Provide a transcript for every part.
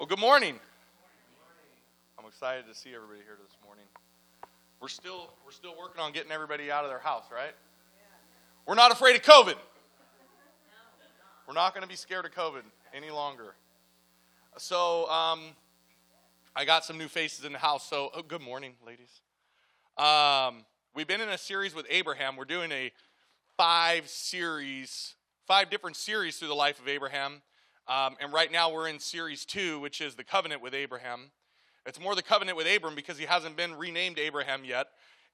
Well, good morning. I'm excited to see everybody here this morning. We're still we're still working on getting everybody out of their house, right? We're not afraid of COVID. We're not going to be scared of COVID any longer. So, um, I got some new faces in the house. So, oh, good morning, ladies. Um, we've been in a series with Abraham. We're doing a five series, five different series through the life of Abraham. Um, and right now we're in series two, which is the covenant with Abraham. It's more the covenant with Abram because he hasn't been renamed Abraham yet.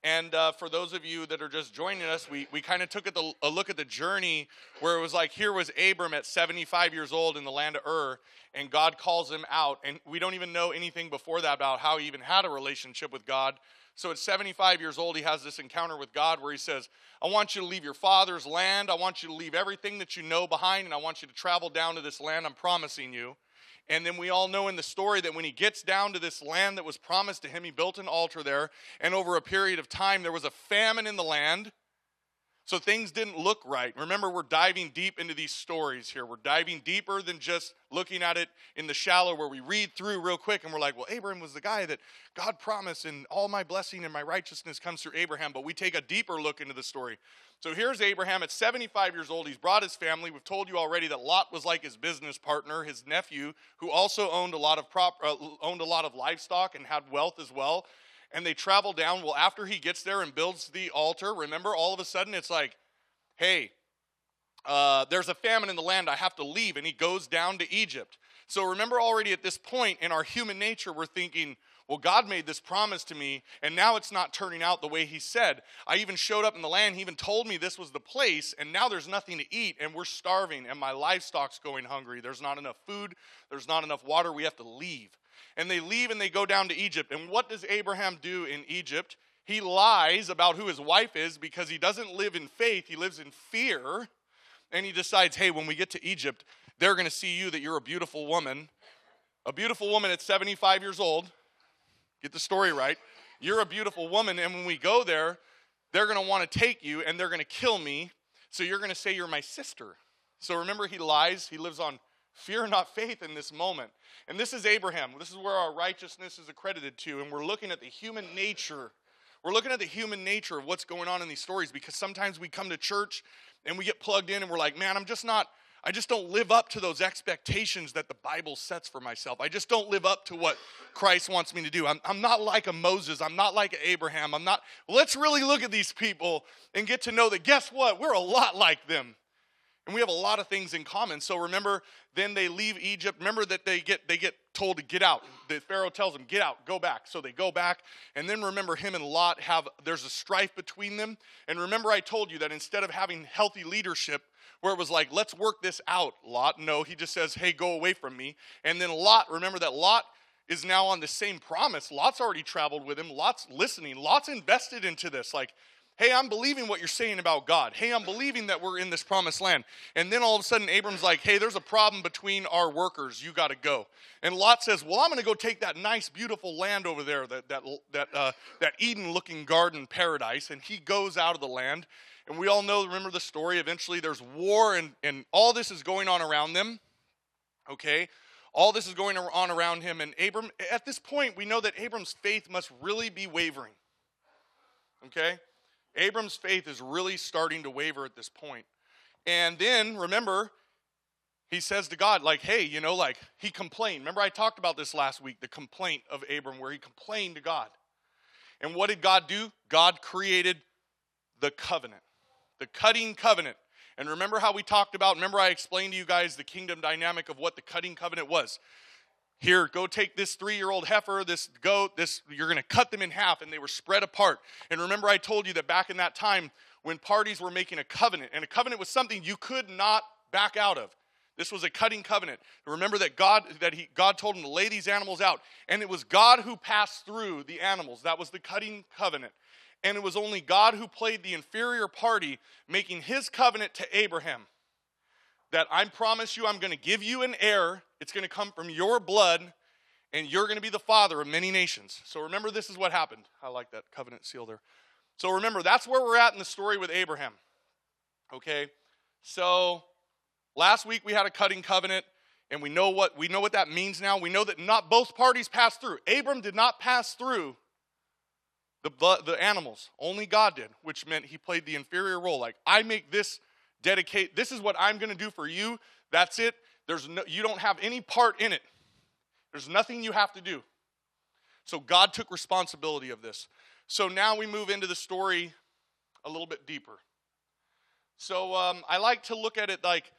And uh, for those of you that are just joining us, we, we kind of took a look at the journey where it was like here was Abram at 75 years old in the land of Ur, and God calls him out. And we don't even know anything before that about how he even had a relationship with God. So at 75 years old, he has this encounter with God where he says, I want you to leave your father's land. I want you to leave everything that you know behind, and I want you to travel down to this land I'm promising you. And then we all know in the story that when he gets down to this land that was promised to him, he built an altar there. And over a period of time, there was a famine in the land. So things didn't look right. Remember, we're diving deep into these stories here. We're diving deeper than just looking at it in the shallow where we read through real quick and we're like, well, Abraham was the guy that God promised, and all my blessing and my righteousness comes through Abraham. But we take a deeper look into the story. So here's Abraham at 75 years old. He's brought his family. We've told you already that Lot was like his business partner, his nephew, who also owned a lot of prop, uh, owned a lot of livestock and had wealth as well and they travel down. Well, after he gets there and builds the altar, remember, all of a sudden it's like, hey, uh, there's a famine in the land, I have to leave. And he goes down to Egypt. So remember, already at this point in our human nature, we're thinking, well, God made this promise to me, and now it's not turning out the way He said. I even showed up in the land, He even told me this was the place, and now there's nothing to eat, and we're starving, and my livestock's going hungry. There's not enough food, there's not enough water. We have to leave and they leave and they go down to Egypt. And what does Abraham do in Egypt? He lies about who his wife is because he doesn't live in faith, he lives in fear. And he decides, hey, when we get to Egypt, they're going to see you that you're a beautiful woman. A beautiful woman at 75 years old. Get the story right. You're a beautiful woman, and when we go there, they're going to want to take you and they're going to kill me. So you're going to say you're my sister. So remember, he lies. He lives on Fear not faith in this moment. And this is Abraham. This is where our righteousness is accredited to. And we're looking at the human nature. We're looking at the human nature of what's going on in these stories because sometimes we come to church and we get plugged in and we're like, man, I'm just not, I just don't live up to those expectations that the Bible sets for myself. I just don't live up to what Christ wants me to do. I'm, I'm not like a Moses. I'm not like an Abraham. I'm not. Let's really look at these people and get to know that guess what? We're a lot like them. And we have a lot of things in common. So remember, then they leave Egypt. Remember that they get they get told to get out. The Pharaoh tells them, "Get out, go back." So they go back. And then remember him and Lot have there's a strife between them. And remember I told you that instead of having healthy leadership where it was like, "Let's work this out," Lot, no, he just says, "Hey, go away from me." And then Lot, remember that Lot is now on the same promise. Lot's already traveled with him. Lot's listening. Lot's invested into this. Like Hey, I'm believing what you're saying about God. Hey, I'm believing that we're in this promised land. And then all of a sudden, Abram's like, hey, there's a problem between our workers. You got to go. And Lot says, well, I'm going to go take that nice, beautiful land over there, that, that, that, uh, that Eden looking garden paradise. And he goes out of the land. And we all know, remember the story. Eventually, there's war, and, and all this is going on around them. Okay? All this is going on around him. And Abram, at this point, we know that Abram's faith must really be wavering. Okay? Abram's faith is really starting to waver at this point. And then remember, he says to God, like, hey, you know, like he complained. Remember, I talked about this last week, the complaint of Abram, where he complained to God. And what did God do? God created the covenant, the cutting covenant. And remember how we talked about, remember I explained to you guys the kingdom dynamic of what the cutting covenant was. Here, go take this three year old heifer, this goat, this, you're going to cut them in half, and they were spread apart. And remember, I told you that back in that time, when parties were making a covenant, and a covenant was something you could not back out of. This was a cutting covenant. Remember that God that he God told him to lay these animals out, and it was God who passed through the animals. That was the cutting covenant. And it was only God who played the inferior party, making his covenant to Abraham that I promise you I'm going to give you an heir. It's going to come from your blood, and you're going to be the father of many nations. So remember, this is what happened. I like that covenant seal there. So remember, that's where we're at in the story with Abraham. Okay? So last week we had a cutting covenant. And we know what we know what that means now. We know that not both parties passed through. Abram did not pass through the the animals. Only God did, which meant he played the inferior role. Like I make this dedicate. This is what I'm going to do for you. That's it. There's no, you don't have any part in it. There's nothing you have to do. So God took responsibility of this. So now we move into the story a little bit deeper. So um, I like to look at it like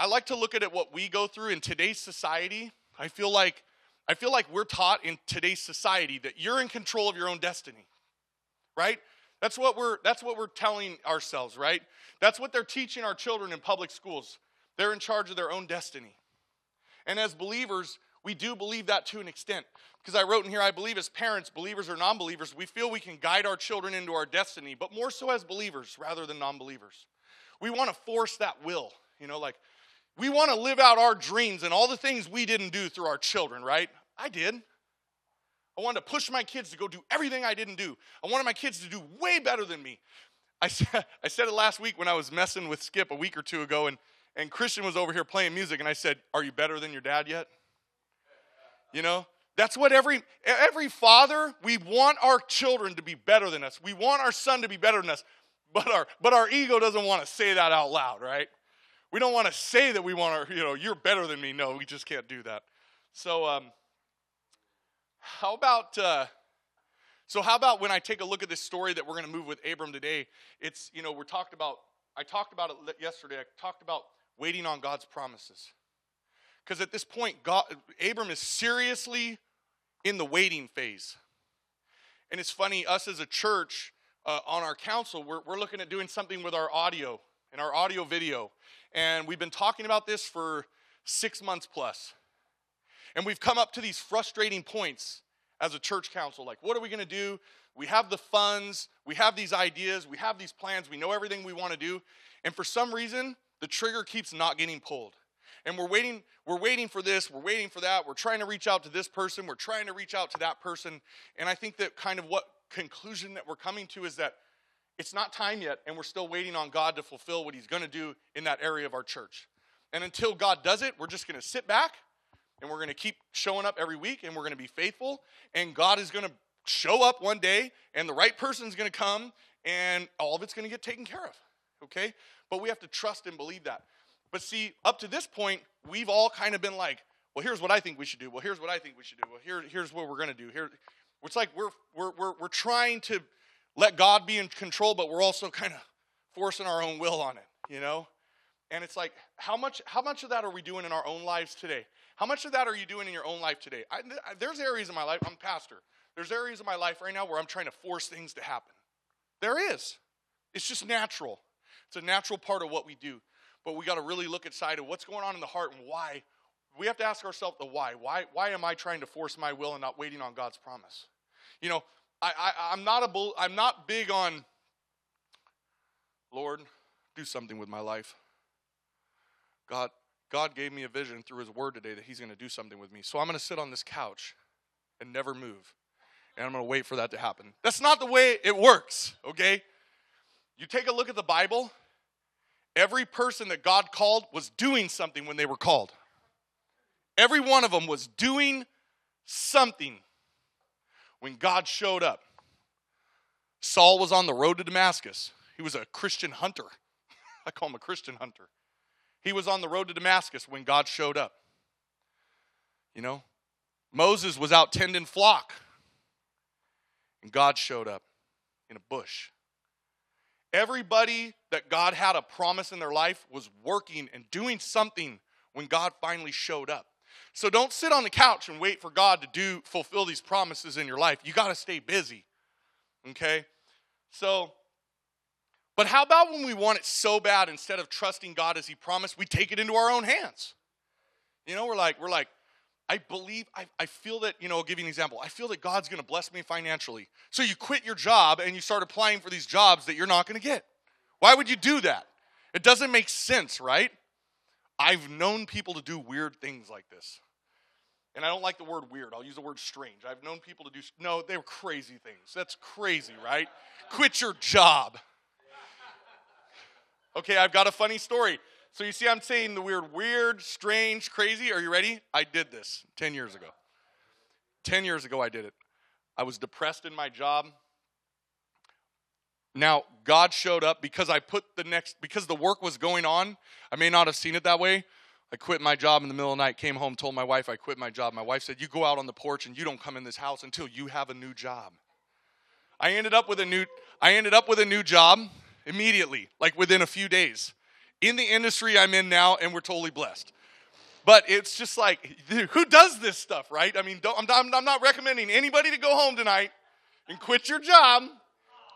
I like to look at it what we go through in today's society. I feel like I feel like we're taught in today's society that you're in control of your own destiny. Right? That's what we're that's what we're telling ourselves, right? That's what they're teaching our children in public schools. They're in charge of their own destiny. And as believers, we do believe that to an extent. Because I wrote in here, I believe as parents, believers or non believers, we feel we can guide our children into our destiny, but more so as believers rather than non believers. We want to force that will, you know, like we want to live out our dreams and all the things we didn't do through our children, right? I did. I wanted to push my kids to go do everything I didn't do. I wanted my kids to do way better than me. I said, I said it last week when I was messing with Skip a week or two ago, and, and Christian was over here playing music, and I said, Are you better than your dad yet? You know, that's what every every father we want our children to be better than us. We want our son to be better than us. But our but our ego doesn't want to say that out loud, right? We don't want to say that we want our, you know, you're better than me. No, we just can't do that. So um how about uh so how about when I take a look at this story that we're going to move with Abram today? It's, you know, we're talked about I talked about it yesterday. I talked about waiting on God's promises. Because at this point, God, Abram is seriously in the waiting phase. And it's funny, us as a church uh, on our council, we're, we're looking at doing something with our audio and our audio video. And we've been talking about this for six months plus. And we've come up to these frustrating points as a church council. Like, what are we going to do? We have the funds, we have these ideas, we have these plans, we know everything we want to do. And for some reason, the trigger keeps not getting pulled and we're waiting we're waiting for this we're waiting for that we're trying to reach out to this person we're trying to reach out to that person and i think that kind of what conclusion that we're coming to is that it's not time yet and we're still waiting on god to fulfill what he's going to do in that area of our church and until god does it we're just going to sit back and we're going to keep showing up every week and we're going to be faithful and god is going to show up one day and the right person's going to come and all of it's going to get taken care of okay but we have to trust and believe that but see, up to this point, we've all kind of been like, well, here's what I think we should do. Well, here's what I think we should do. Well, here, here's what we're going to do. Here, it's like we're, we're, we're, we're trying to let God be in control, but we're also kind of forcing our own will on it, you know? And it's like, how much, how much of that are we doing in our own lives today? How much of that are you doing in your own life today? I, there's areas in my life, I'm a pastor. There's areas in my life right now where I'm trying to force things to happen. There is. It's just natural. It's a natural part of what we do but we got to really look inside of what's going on in the heart and why. We have to ask ourselves the why. Why, why am I trying to force my will and not waiting on God's promise? You know, I, I, I'm, not a, I'm not big on, Lord, do something with my life. God, God gave me a vision through His Word today that He's going to do something with me. So I'm going to sit on this couch and never move. And I'm going to wait for that to happen. That's not the way it works, okay? You take a look at the Bible, Every person that God called was doing something when they were called. Every one of them was doing something when God showed up. Saul was on the road to Damascus. He was a Christian hunter. I call him a Christian hunter. He was on the road to Damascus when God showed up. You know, Moses was out tending flock, and God showed up in a bush. Everybody that God had a promise in their life was working and doing something when God finally showed up. So don't sit on the couch and wait for God to do fulfill these promises in your life. You got to stay busy. Okay? So but how about when we want it so bad instead of trusting God as he promised, we take it into our own hands? You know, we're like we're like I believe, I, I feel that, you know, I'll give you an example. I feel that God's going to bless me financially. So you quit your job and you start applying for these jobs that you're not going to get. Why would you do that? It doesn't make sense, right? I've known people to do weird things like this. And I don't like the word weird. I'll use the word strange. I've known people to do, no, they were crazy things. That's crazy, right? Quit your job. Okay, I've got a funny story. So you see, I'm saying the weird, weird, strange, crazy. Are you ready? I did this 10 years ago. 10 years ago, I did it. I was depressed in my job. Now, God showed up because I put the next, because the work was going on. I may not have seen it that way. I quit my job in the middle of the night, came home, told my wife I quit my job. My wife said, You go out on the porch and you don't come in this house until you have a new job. I ended up with a new I ended up with a new job immediately, like within a few days. In the industry I'm in now, and we're totally blessed. But it's just like, who does this stuff, right? I mean, I'm, not, I'm not recommending anybody to go home tonight and quit your job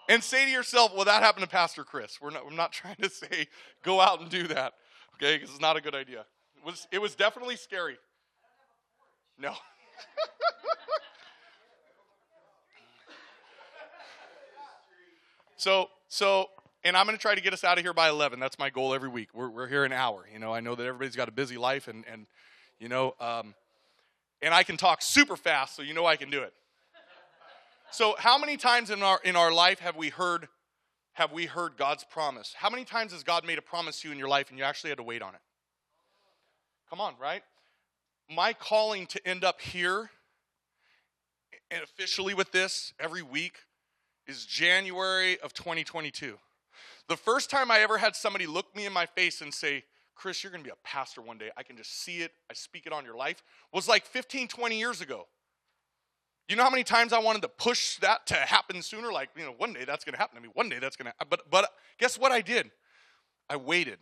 and say to yourself, well, that happened to Pastor Chris. We're not, I'm not trying to say go out and do that, okay? Because it's not a good idea. It was, it was definitely scary. No. so, so, and I'm going to try to get us out of here by 11. That's my goal every week. We're, we're here an hour. You know, I know that everybody's got a busy life, and, and you know, um, and I can talk super fast, so you know I can do it. So, how many times in our in our life have we heard have we heard God's promise? How many times has God made a promise to you in your life and you actually had to wait on it? Come on, right? My calling to end up here and officially with this every week is January of 2022. The first time I ever had somebody look me in my face and say, Chris, you're going to be a pastor one day. I can just see it. I speak it on your life. Was like 15, 20 years ago. You know how many times I wanted to push that to happen sooner? Like, you know, one day that's going to happen to me. One day that's going to happen. But, but guess what I did? I waited.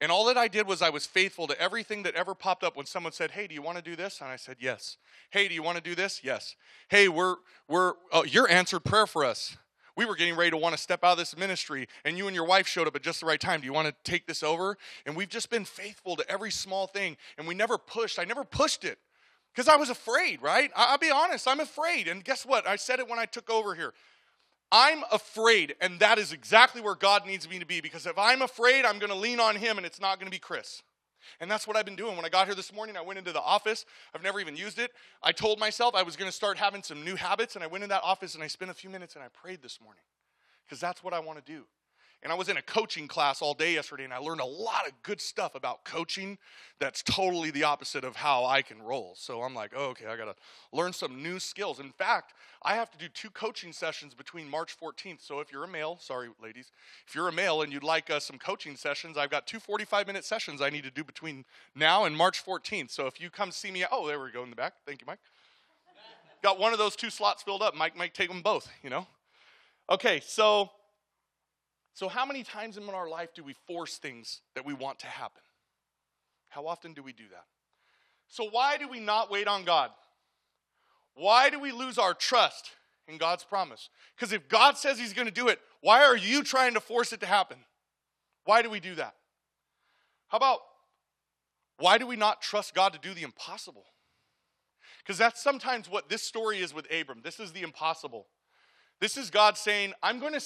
And all that I did was I was faithful to everything that ever popped up when someone said, "Hey, do you want to do this?" And I said, "Yes." "Hey, do you want to do this?" "Yes." "Hey, we're we're uh, oh, you're answered prayer for us." We were getting ready to want to step out of this ministry, and you and your wife showed up at just the right time. Do you want to take this over? And we've just been faithful to every small thing, and we never pushed. I never pushed it because I was afraid, right? I'll be honest, I'm afraid. And guess what? I said it when I took over here. I'm afraid, and that is exactly where God needs me to be because if I'm afraid, I'm going to lean on Him and it's not going to be Chris. And that's what I've been doing. When I got here this morning, I went into the office. I've never even used it. I told myself I was going to start having some new habits, and I went in that office and I spent a few minutes and I prayed this morning because that's what I want to do. And I was in a coaching class all day yesterday, and I learned a lot of good stuff about coaching that's totally the opposite of how I can roll. So I'm like, oh, okay, I got to learn some new skills. In fact, I have to do two coaching sessions between March 14th. So if you're a male, sorry, ladies, if you're a male and you'd like uh, some coaching sessions, I've got two 45 minute sessions I need to do between now and March 14th. So if you come see me, oh, there we go in the back. Thank you, Mike. got one of those two slots filled up. Mike might take them both, you know? Okay, so so, how many times in our life do we force things that we want to happen? How often do we do that? So, why do we not wait on God? Why do we lose our trust in God's promise? Because if God says He's going to do it, why are you trying to force it to happen? Why do we do that? How about why do we not trust God to do the impossible? Because that's sometimes what this story is with Abram. This is the impossible. This is God saying, I'm going to,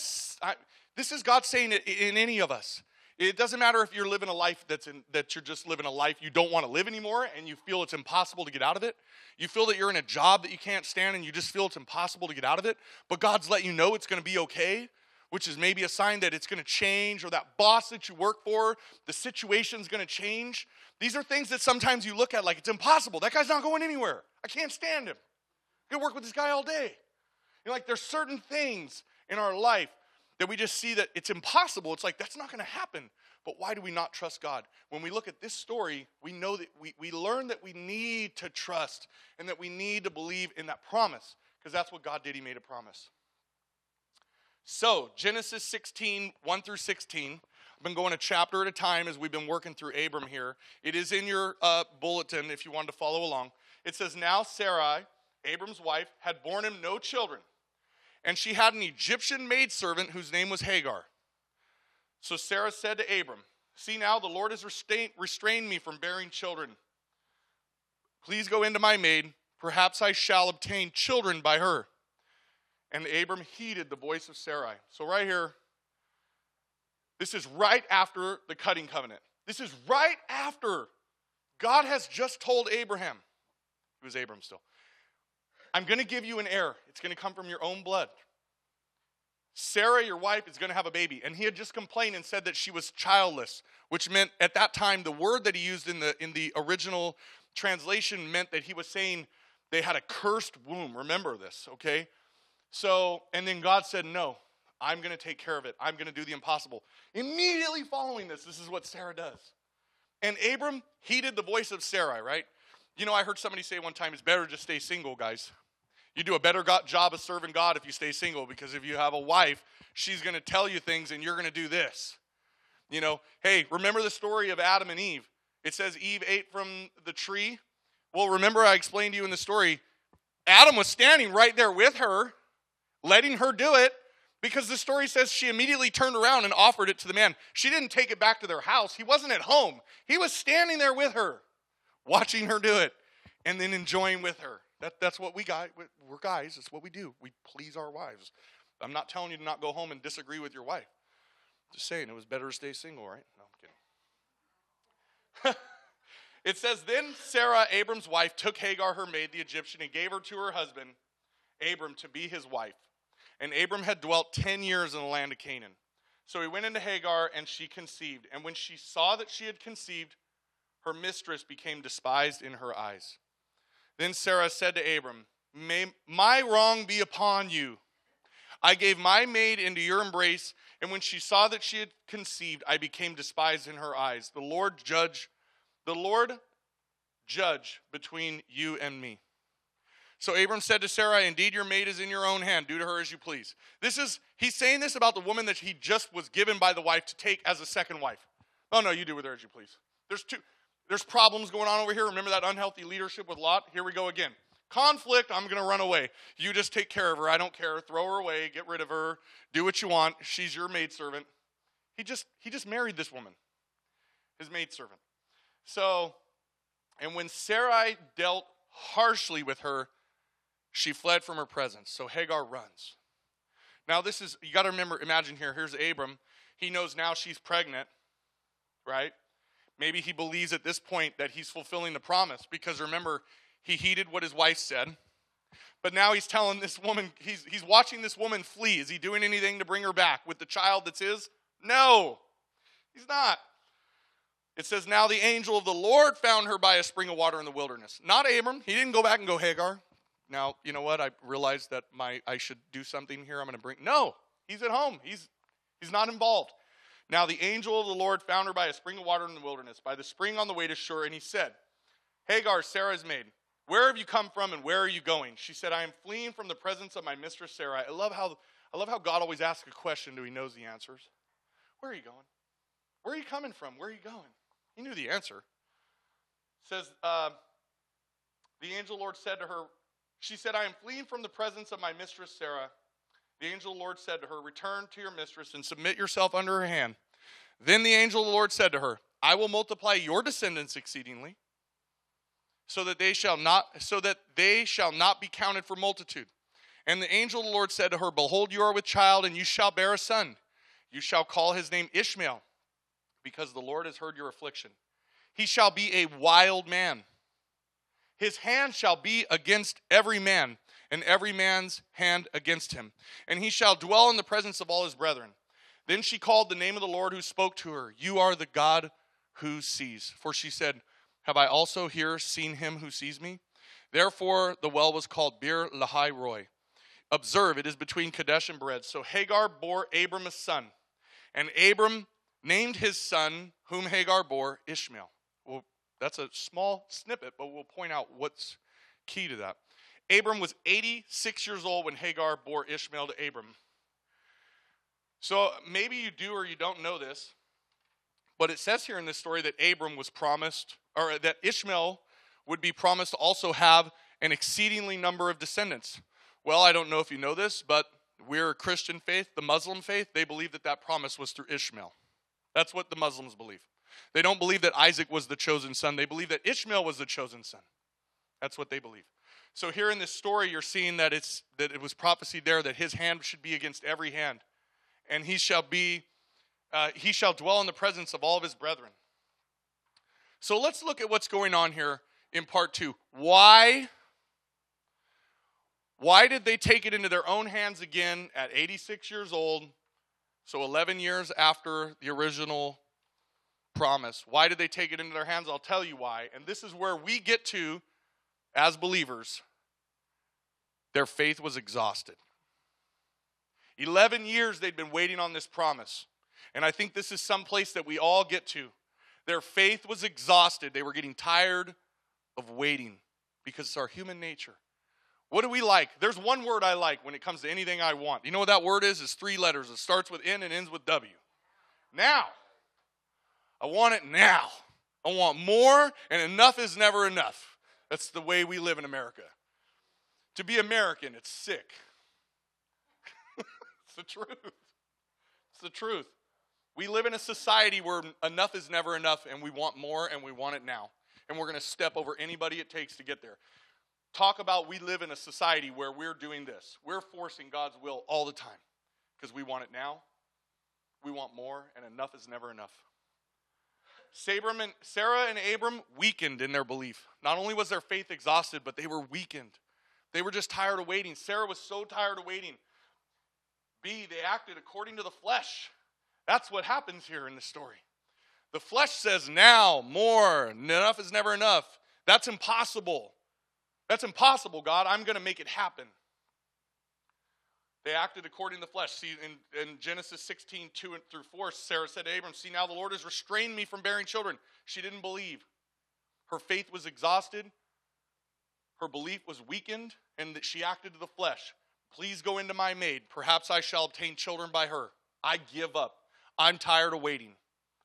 this is God saying it in any of us. It doesn't matter if you're living a life that's in, that you're just living a life you don't want to live anymore and you feel it's impossible to get out of it. You feel that you're in a job that you can't stand and you just feel it's impossible to get out of it, but God's let you know it's going to be okay, which is maybe a sign that it's going to change or that boss that you work for, the situation's going to change. These are things that sometimes you look at like it's impossible. That guy's not going anywhere. I can't stand him. I could work with this guy all day. You know, like there's certain things in our life that we just see that it's impossible. It's like, that's not going to happen. But why do we not trust God? When we look at this story, we know that we, we learn that we need to trust and that we need to believe in that promise because that's what God did. He made a promise. So, Genesis 16, 1 through 16. I've been going a chapter at a time as we've been working through Abram here. It is in your uh, bulletin if you wanted to follow along. It says, Now Sarai, Abram's wife, had borne him no children and she had an Egyptian maidservant whose name was Hagar. So Sarah said to Abram, See now, the Lord has restrained me from bearing children. Please go into my maid. Perhaps I shall obtain children by her. And Abram heeded the voice of Sarai. So, right here, this is right after the cutting covenant. This is right after God has just told Abraham, it was Abram still, I'm going to give you an heir. It's going to come from your own blood. Sarah, your wife, is going to have a baby. And he had just complained and said that she was childless, which meant at that time the word that he used in the in the original translation meant that he was saying they had a cursed womb. Remember this, okay? So, and then God said, "No, I'm going to take care of it. I'm going to do the impossible." Immediately following this, this is what Sarah does. And Abram heeded the voice of Sarai, right? You know, I heard somebody say one time, it's better to stay single, guys. You do a better job of serving God if you stay single because if you have a wife, she's going to tell you things and you're going to do this. You know, hey, remember the story of Adam and Eve? It says Eve ate from the tree. Well, remember I explained to you in the story, Adam was standing right there with her, letting her do it because the story says she immediately turned around and offered it to the man. She didn't take it back to their house. He wasn't at home. He was standing there with her, watching her do it, and then enjoying with her. That, that's what we got. We're guys. That's what we do. We please our wives. I'm not telling you to not go home and disagree with your wife. Just saying, it was better to stay single, right? No, I'm kidding. it says, Then Sarah, Abram's wife, took Hagar, her maid, the Egyptian, and gave her to her husband, Abram, to be his wife. And Abram had dwelt 10 years in the land of Canaan. So he went into Hagar, and she conceived. And when she saw that she had conceived, her mistress became despised in her eyes. Then Sarah said to Abram, May my wrong be upon you. I gave my maid into your embrace, and when she saw that she had conceived, I became despised in her eyes. The Lord judge, the Lord judge between you and me. So Abram said to Sarah, Indeed, your maid is in your own hand. Do to her as you please. This is, he's saying this about the woman that he just was given by the wife to take as a second wife. Oh, no, you do with her as you please. There's two, there's problems going on over here. Remember that unhealthy leadership with Lot? Here we go again. Conflict, I'm going to run away. You just take care of her. I don't care. Throw her away. Get rid of her. Do what you want. She's your maidservant. He just he just married this woman. His maidservant. So, and when Sarai dealt harshly with her, she fled from her presence. So Hagar runs. Now this is you got to remember imagine here here's Abram. He knows now she's pregnant, right? Maybe he believes at this point that he's fulfilling the promise because remember, he heeded what his wife said. But now he's telling this woman, he's, he's watching this woman flee. Is he doing anything to bring her back with the child that's his? No, he's not. It says, Now the angel of the Lord found her by a spring of water in the wilderness. Not Abram. He didn't go back and go, Hagar. Now, you know what? I realized that my I should do something here. I'm going to bring. No, he's at home. He's, he's not involved. Now the angel of the Lord found her by a spring of water in the wilderness, by the spring on the way to Shur, and he said, Hagar, Sarah's maid, where have you come from and where are you going? She said, I am fleeing from the presence of my mistress Sarah. I love how I love how God always asks a question Do he knows the answers. Where are you going? Where are you coming from? Where are you going? He knew the answer. Says, uh, the angel Lord said to her, she said, I am fleeing from the presence of my mistress Sarah. The angel of the Lord said to her, Return to your mistress and submit yourself under her hand. Then the angel of the Lord said to her, I will multiply your descendants exceedingly, so that they shall not so that they shall not be counted for multitude. And the angel of the Lord said to her, Behold, you are with child, and you shall bear a son. You shall call his name Ishmael, because the Lord has heard your affliction. He shall be a wild man. His hand shall be against every man, and every man's hand against him. And he shall dwell in the presence of all his brethren. Then she called the name of the Lord who spoke to her, You are the God who sees. For she said, Have I also here seen him who sees me? Therefore the well was called Beer Lahai Roi. Observe, it is between Kadesh and Bered. So Hagar bore Abram a son, and Abram named his son, whom Hagar bore, Ishmael. Well, that's a small snippet, but we'll point out what's key to that. Abram was 86 years old when Hagar bore Ishmael to Abram. So maybe you do or you don't know this, but it says here in this story that Abram was promised, or that Ishmael would be promised to also have an exceedingly number of descendants. Well, I don't know if you know this, but we're a Christian faith, the Muslim faith, they believe that that promise was through Ishmael. That's what the Muslims believe. They don't believe that Isaac was the chosen son, they believe that Ishmael was the chosen son. That's what they believe. So here in this story, you're seeing that it's that it was prophesied there that his hand should be against every hand, and he shall be uh, he shall dwell in the presence of all of his brethren. So let's look at what's going on here in part two. Why? Why did they take it into their own hands again at 86 years old? So 11 years after the original promise. Why did they take it into their hands? I'll tell you why. And this is where we get to as believers. Their faith was exhausted. 11 years they'd been waiting on this promise. And I think this is some place that we all get to. Their faith was exhausted. They were getting tired of waiting because it's our human nature. What do we like? There's one word I like when it comes to anything I want. You know what that word is? It's three letters. It starts with N and ends with W. Now. I want it now. I want more, and enough is never enough. That's the way we live in America. To be American, it's sick. it's the truth. It's the truth. We live in a society where enough is never enough, and we want more, and we want it now. And we're going to step over anybody it takes to get there. Talk about we live in a society where we're doing this. We're forcing God's will all the time because we want it now, we want more, and enough is never enough. Sarah and Abram weakened in their belief. Not only was their faith exhausted, but they were weakened. They were just tired of waiting. Sarah was so tired of waiting. B, they acted according to the flesh. That's what happens here in the story. The flesh says now, more, enough is never enough. That's impossible. That's impossible, God. I'm going to make it happen. They acted according to the flesh. See, in, in Genesis 16, 2 through 4, Sarah said to Abram, See, now the Lord has restrained me from bearing children. She didn't believe. Her faith was exhausted, her belief was weakened, and that she acted to the flesh. Please go into my maid. Perhaps I shall obtain children by her. I give up. I'm tired of waiting.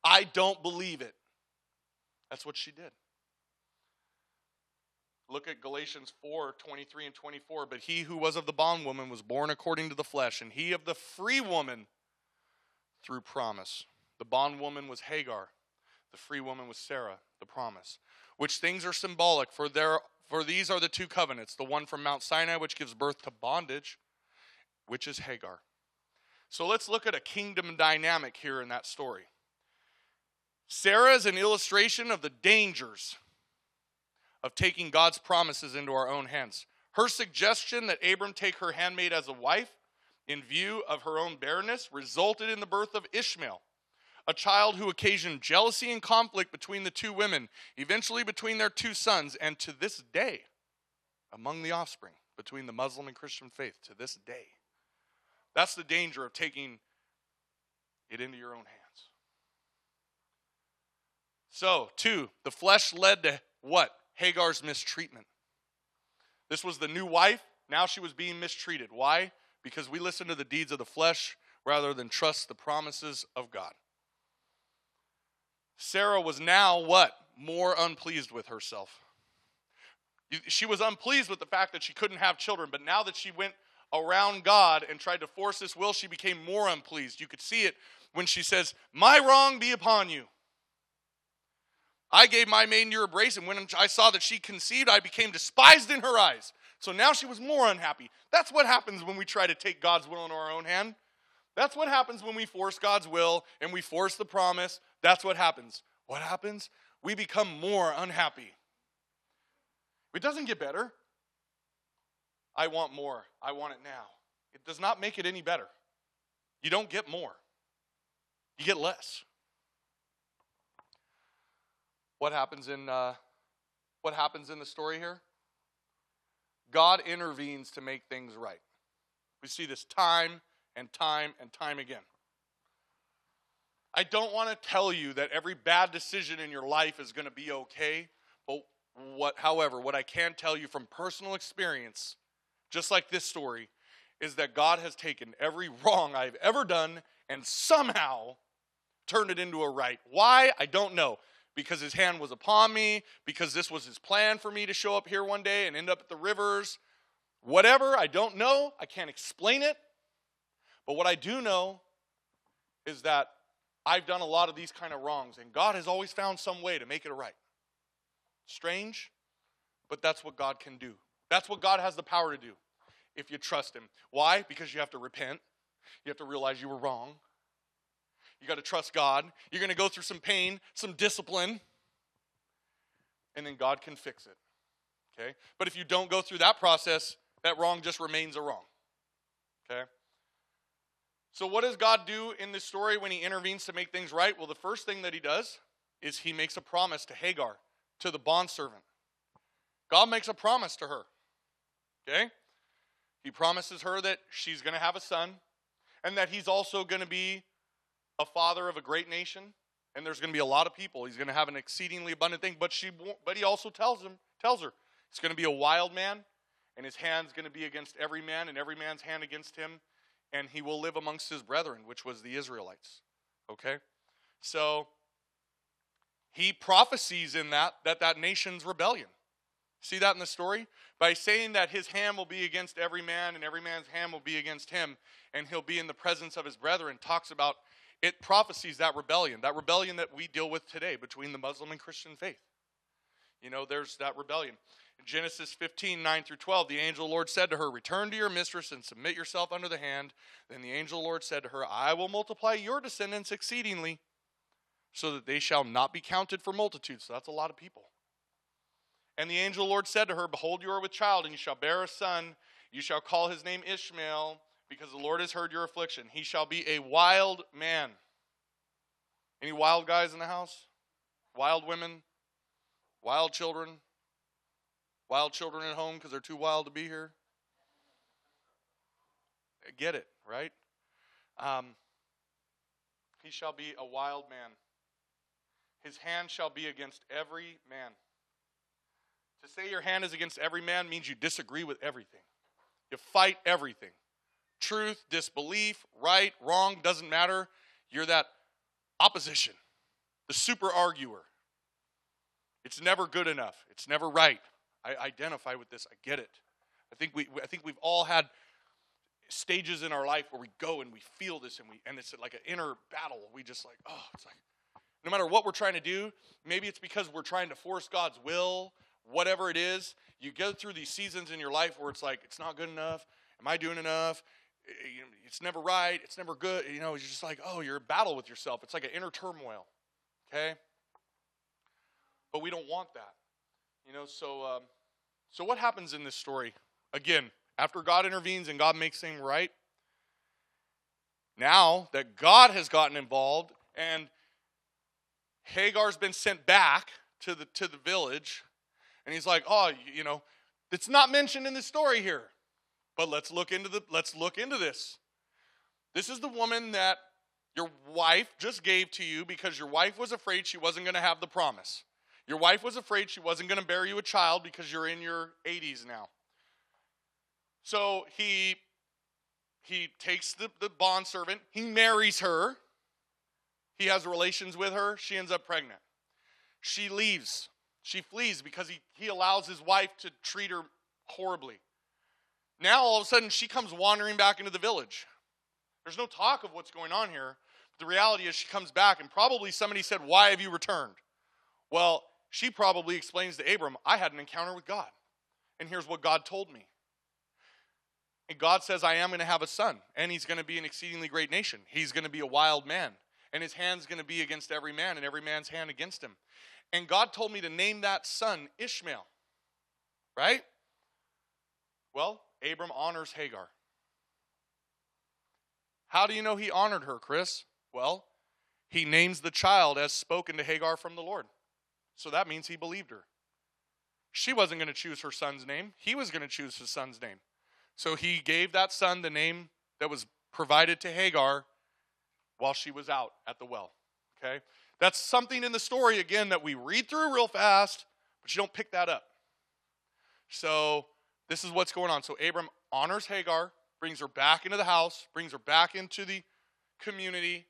I don't believe it. That's what she did. Look at Galatians 4 23 and 24. But he who was of the bondwoman was born according to the flesh, and he of the free woman through promise. The bondwoman was Hagar, the free woman was Sarah, the promise. Which things are symbolic, for, there, for these are the two covenants the one from Mount Sinai, which gives birth to bondage, which is Hagar. So let's look at a kingdom dynamic here in that story. Sarah is an illustration of the dangers of taking God's promises into our own hands. Her suggestion that Abram take her handmaid as a wife in view of her own barrenness resulted in the birth of Ishmael, a child who occasioned jealousy and conflict between the two women, eventually between their two sons, and to this day, among the offspring between the Muslim and Christian faith, to this day. That's the danger of taking it into your own hands. So, two, the flesh led to what? Hagar's mistreatment. This was the new wife. Now she was being mistreated. Why? Because we listen to the deeds of the flesh rather than trust the promises of God. Sarah was now what? More unpleased with herself. She was unpleased with the fact that she couldn't have children, but now that she went around God and tried to force this will, she became more unpleased. You could see it when she says, My wrong be upon you. I gave my maiden your embrace, and when I saw that she conceived, I became despised in her eyes. So now she was more unhappy. That's what happens when we try to take God's will into our own hand. That's what happens when we force God's will and we force the promise. That's what happens. What happens? We become more unhappy. It doesn't get better. I want more. I want it now. It does not make it any better. You don't get more, you get less. What happens in uh, what happens in the story here? God intervenes to make things right. We see this time and time and time again. I don't want to tell you that every bad decision in your life is going to be okay, but what however, what I can tell you from personal experience, just like this story, is that God has taken every wrong I've ever done and somehow turned it into a right. Why? I don't know because his hand was upon me, because this was his plan for me to show up here one day and end up at the rivers. Whatever, I don't know. I can't explain it. But what I do know is that I've done a lot of these kind of wrongs, and God has always found some way to make it right. Strange, but that's what God can do. That's what God has the power to do if you trust Him. Why? Because you have to repent, you have to realize you were wrong, you got to trust God. You're going to go through some pain, some discipline, and then God can fix it. Okay? But if you don't go through that process, that wrong just remains a wrong. Okay? So, what does God do in this story when he intervenes to make things right? Well, the first thing that he does is he makes a promise to Hagar, to the bondservant. God makes a promise to her. Okay? He promises her that she's going to have a son and that he's also going to be a father of a great nation and there's going to be a lot of people. He's going to have an exceedingly abundant thing, but she but he also tells him tells her he's going to be a wild man and his hand's going to be against every man and every man's hand against him and he will live amongst his brethren, which was the Israelites. Okay? So he prophesies in that that that nation's rebellion. See that in the story? By saying that his hand will be against every man and every man's hand will be against him, and he'll be in the presence of his brethren, talks about it prophesies that rebellion, that rebellion that we deal with today between the Muslim and Christian faith. You know, there's that rebellion. Genesis 15, 9 through 12, the angel the Lord said to her, Return to your mistress and submit yourself under the hand. Then the angel the Lord said to her, I will multiply your descendants exceedingly, so that they shall not be counted for multitudes. So that's a lot of people. And the angel the Lord said to her, Behold, you are with child, and you shall bear a son. You shall call his name Ishmael, because the Lord has heard your affliction. He shall be a wild man. Any wild guys in the house? Wild women? Wild children? Wild children at home because they're too wild to be here? Get it, right? Um, he shall be a wild man. His hand shall be against every man. To say your hand is against every man means you disagree with everything. You fight everything. Truth, disbelief, right, wrong, doesn't matter. You're that opposition, the super arguer. It's never good enough. It's never right. I identify with this. I get it. I think we I think we've all had stages in our life where we go and we feel this and we and it's like an inner battle. We just like, oh, it's like no matter what we're trying to do, maybe it's because we're trying to force God's will whatever it is, you go through these seasons in your life where it's like, it's not good enough. Am I doing enough? Eh, it's never right. It's never good. You know, you're just like, oh, you're in battle with yourself. It's like an inner turmoil. Okay? But we don't want that. You know, so um, so what happens in this story? Again, after God intervenes and God makes things right, now that God has gotten involved and Hagar's been sent back to the to the village, and he's like, "Oh, you know, it's not mentioned in the story here, but let's look into the let's look into this. This is the woman that your wife just gave to you because your wife was afraid she wasn't going to have the promise. Your wife was afraid she wasn't going to bear you a child because you're in your 80s now. So he he takes the, the bond servant, he marries her, he has relations with her, she ends up pregnant. She leaves. She flees because he, he allows his wife to treat her horribly. Now, all of a sudden, she comes wandering back into the village. There's no talk of what's going on here. But the reality is, she comes back, and probably somebody said, Why have you returned? Well, she probably explains to Abram, I had an encounter with God, and here's what God told me. And God says, I am going to have a son, and he's going to be an exceedingly great nation. He's going to be a wild man, and his hand's going to be against every man, and every man's hand against him. And God told me to name that son Ishmael. Right? Well, Abram honors Hagar. How do you know he honored her, Chris? Well, he names the child as spoken to Hagar from the Lord. So that means he believed her. She wasn't going to choose her son's name, he was going to choose his son's name. So he gave that son the name that was provided to Hagar while she was out at the well. Okay? That's something in the story, again, that we read through real fast, but you don't pick that up. So, this is what's going on. So, Abram honors Hagar, brings her back into the house, brings her back into the community,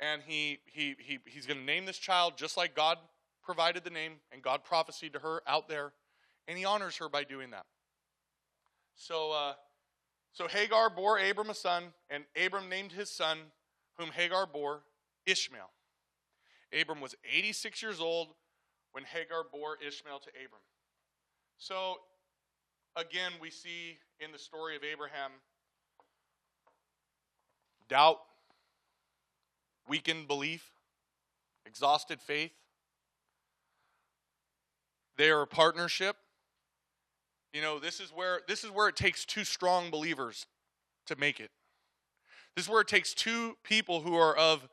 and he, he, he, he's going to name this child just like God provided the name and God prophesied to her out there, and he honors her by doing that. So, uh, so Hagar bore Abram a son, and Abram named his son, whom Hagar bore, Ishmael. Abram was 86 years old when Hagar bore Ishmael to Abram. So, again, we see in the story of Abraham doubt, weakened belief, exhausted faith. They are a partnership. You know, this is where this is where it takes two strong believers to make it. This is where it takes two people who are of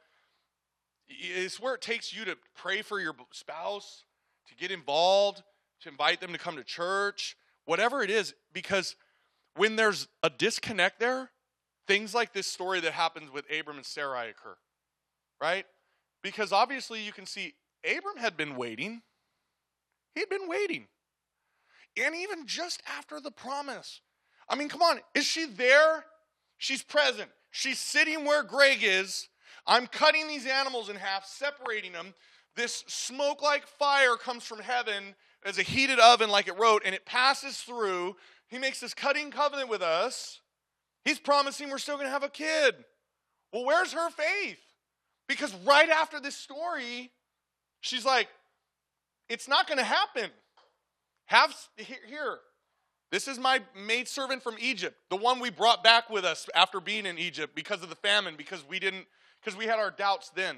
it's where it takes you to pray for your spouse, to get involved, to invite them to come to church, whatever it is because when there's a disconnect there, things like this story that happens with Abram and Sarai occur. Right? Because obviously you can see Abram had been waiting. He had been waiting. And even just after the promise. I mean, come on, is she there? She's present. She's sitting where Greg is. I'm cutting these animals in half, separating them. This smoke like fire comes from heaven as a heated oven, like it wrote, and it passes through. He makes this cutting covenant with us. He's promising we're still going to have a kid. Well, where's her faith? Because right after this story, she's like, it's not going to happen. Have here. This is my maidservant from Egypt, the one we brought back with us after being in Egypt because of the famine, because we didn't, because we had our doubts then.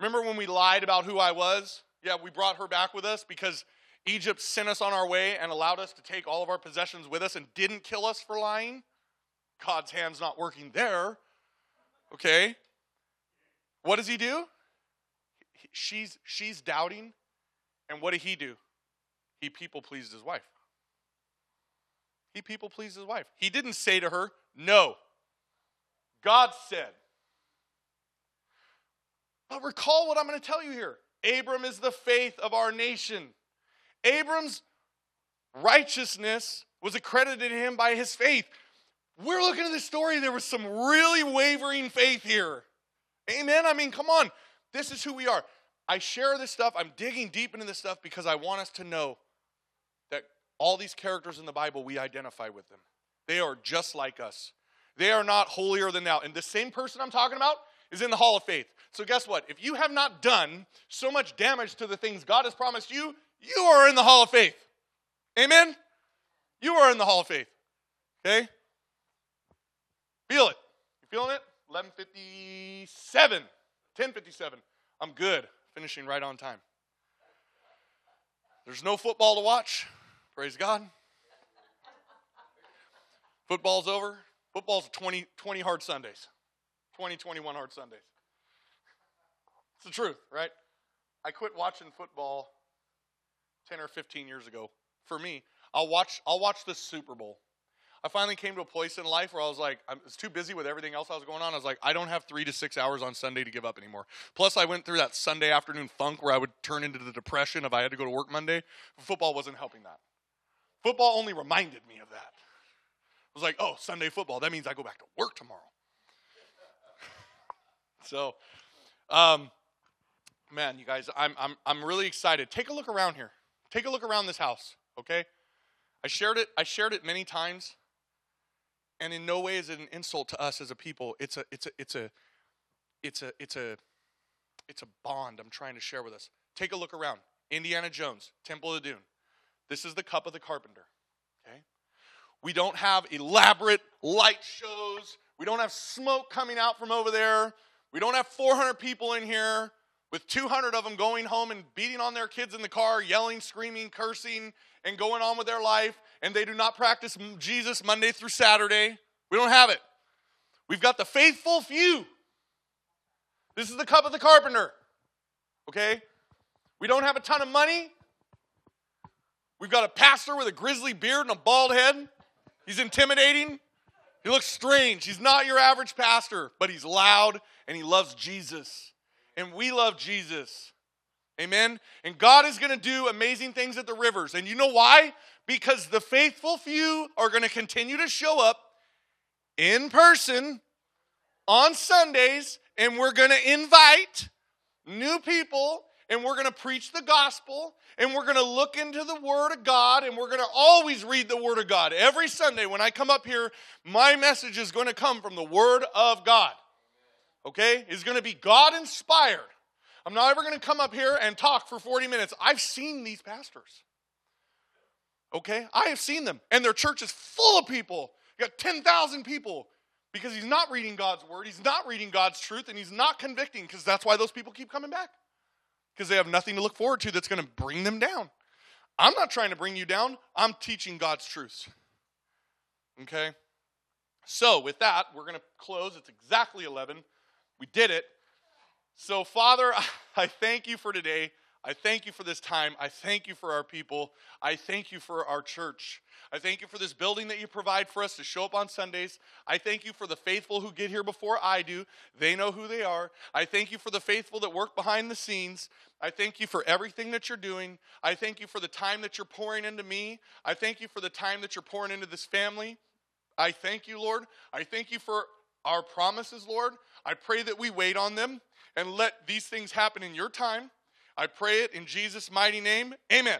Remember when we lied about who I was? Yeah, we brought her back with us because Egypt sent us on our way and allowed us to take all of our possessions with us and didn't kill us for lying. God's hand's not working there. Okay? What does he do? She's she's doubting. And what did he do? He people pleased his wife. He people pleased his wife. He didn't say to her, No. God said. But recall what I'm going to tell you here. Abram is the faith of our nation. Abram's righteousness was accredited to him by his faith. We're looking at this story, there was some really wavering faith here. Amen? I mean, come on. This is who we are. I share this stuff, I'm digging deep into this stuff because I want us to know that all these characters in the Bible, we identify with them. They are just like us. They are not holier than thou. And the same person I'm talking about is in the hall of faith. So, guess what? If you have not done so much damage to the things God has promised you, you are in the hall of faith. Amen? You are in the hall of faith. Okay? Feel it. You feeling it? 1157. 1057. I'm good. Finishing right on time. There's no football to watch. Praise God. Football's over. Football's 20, 20 hard Sundays. 20, 21 hard Sundays. It's the truth, right? I quit watching football 10 or 15 years ago. For me, I'll watch I'll watch the Super Bowl. I finally came to a place in life where I was like, I was too busy with everything else I was going on. I was like, I don't have three to six hours on Sunday to give up anymore. Plus, I went through that Sunday afternoon funk where I would turn into the depression if I had to go to work Monday. Football wasn't helping that. Football only reminded me of that. I was like, oh, Sunday football. That means I go back to work tomorrow. so, um, man, you guys, I'm, I'm, I'm really excited. Take a look around here. Take a look around this house, okay? I shared it, I shared it many times and in no way is it an insult to us as a people. It's a it's a it's a it's a it's a it's a bond I'm trying to share with us. Take a look around. Indiana Jones, Temple of Doom. This is the cup of the carpenter. Okay? We don't have elaborate light shows. We don't have smoke coming out from over there. We don't have 400 people in here with 200 of them going home and beating on their kids in the car, yelling, screaming, cursing, and going on with their life and they do not practice Jesus Monday through Saturday. We don't have it. We've got the faithful few. This is the cup of the carpenter. Okay? We don't have a ton of money. We've got a pastor with a grizzly beard and a bald head. He's intimidating. He looks strange. He's not your average pastor, but he's loud and he loves Jesus. And we love Jesus. Amen. And God is going to do amazing things at the rivers. And you know why? Because the faithful few are going to continue to show up in person on Sundays, and we're going to invite new people, and we're going to preach the gospel, and we're going to look into the Word of God, and we're going to always read the Word of God. Every Sunday when I come up here, my message is going to come from the Word of God. Okay? It's going to be God inspired. I'm not ever going to come up here and talk for 40 minutes. I've seen these pastors. Okay? I have seen them. And their church is full of people. You got 10,000 people because he's not reading God's word, he's not reading God's truth, and he's not convicting because that's why those people keep coming back. Because they have nothing to look forward to that's going to bring them down. I'm not trying to bring you down, I'm teaching God's truths. Okay? So, with that, we're going to close. It's exactly 11. We did it. So, Father, I thank you for today. I thank you for this time. I thank you for our people. I thank you for our church. I thank you for this building that you provide for us to show up on Sundays. I thank you for the faithful who get here before I do. They know who they are. I thank you for the faithful that work behind the scenes. I thank you for everything that you're doing. I thank you for the time that you're pouring into me. I thank you for the time that you're pouring into this family. I thank you, Lord. I thank you for our promises, Lord. I pray that we wait on them and let these things happen in your time. I pray it in Jesus' mighty name. Amen.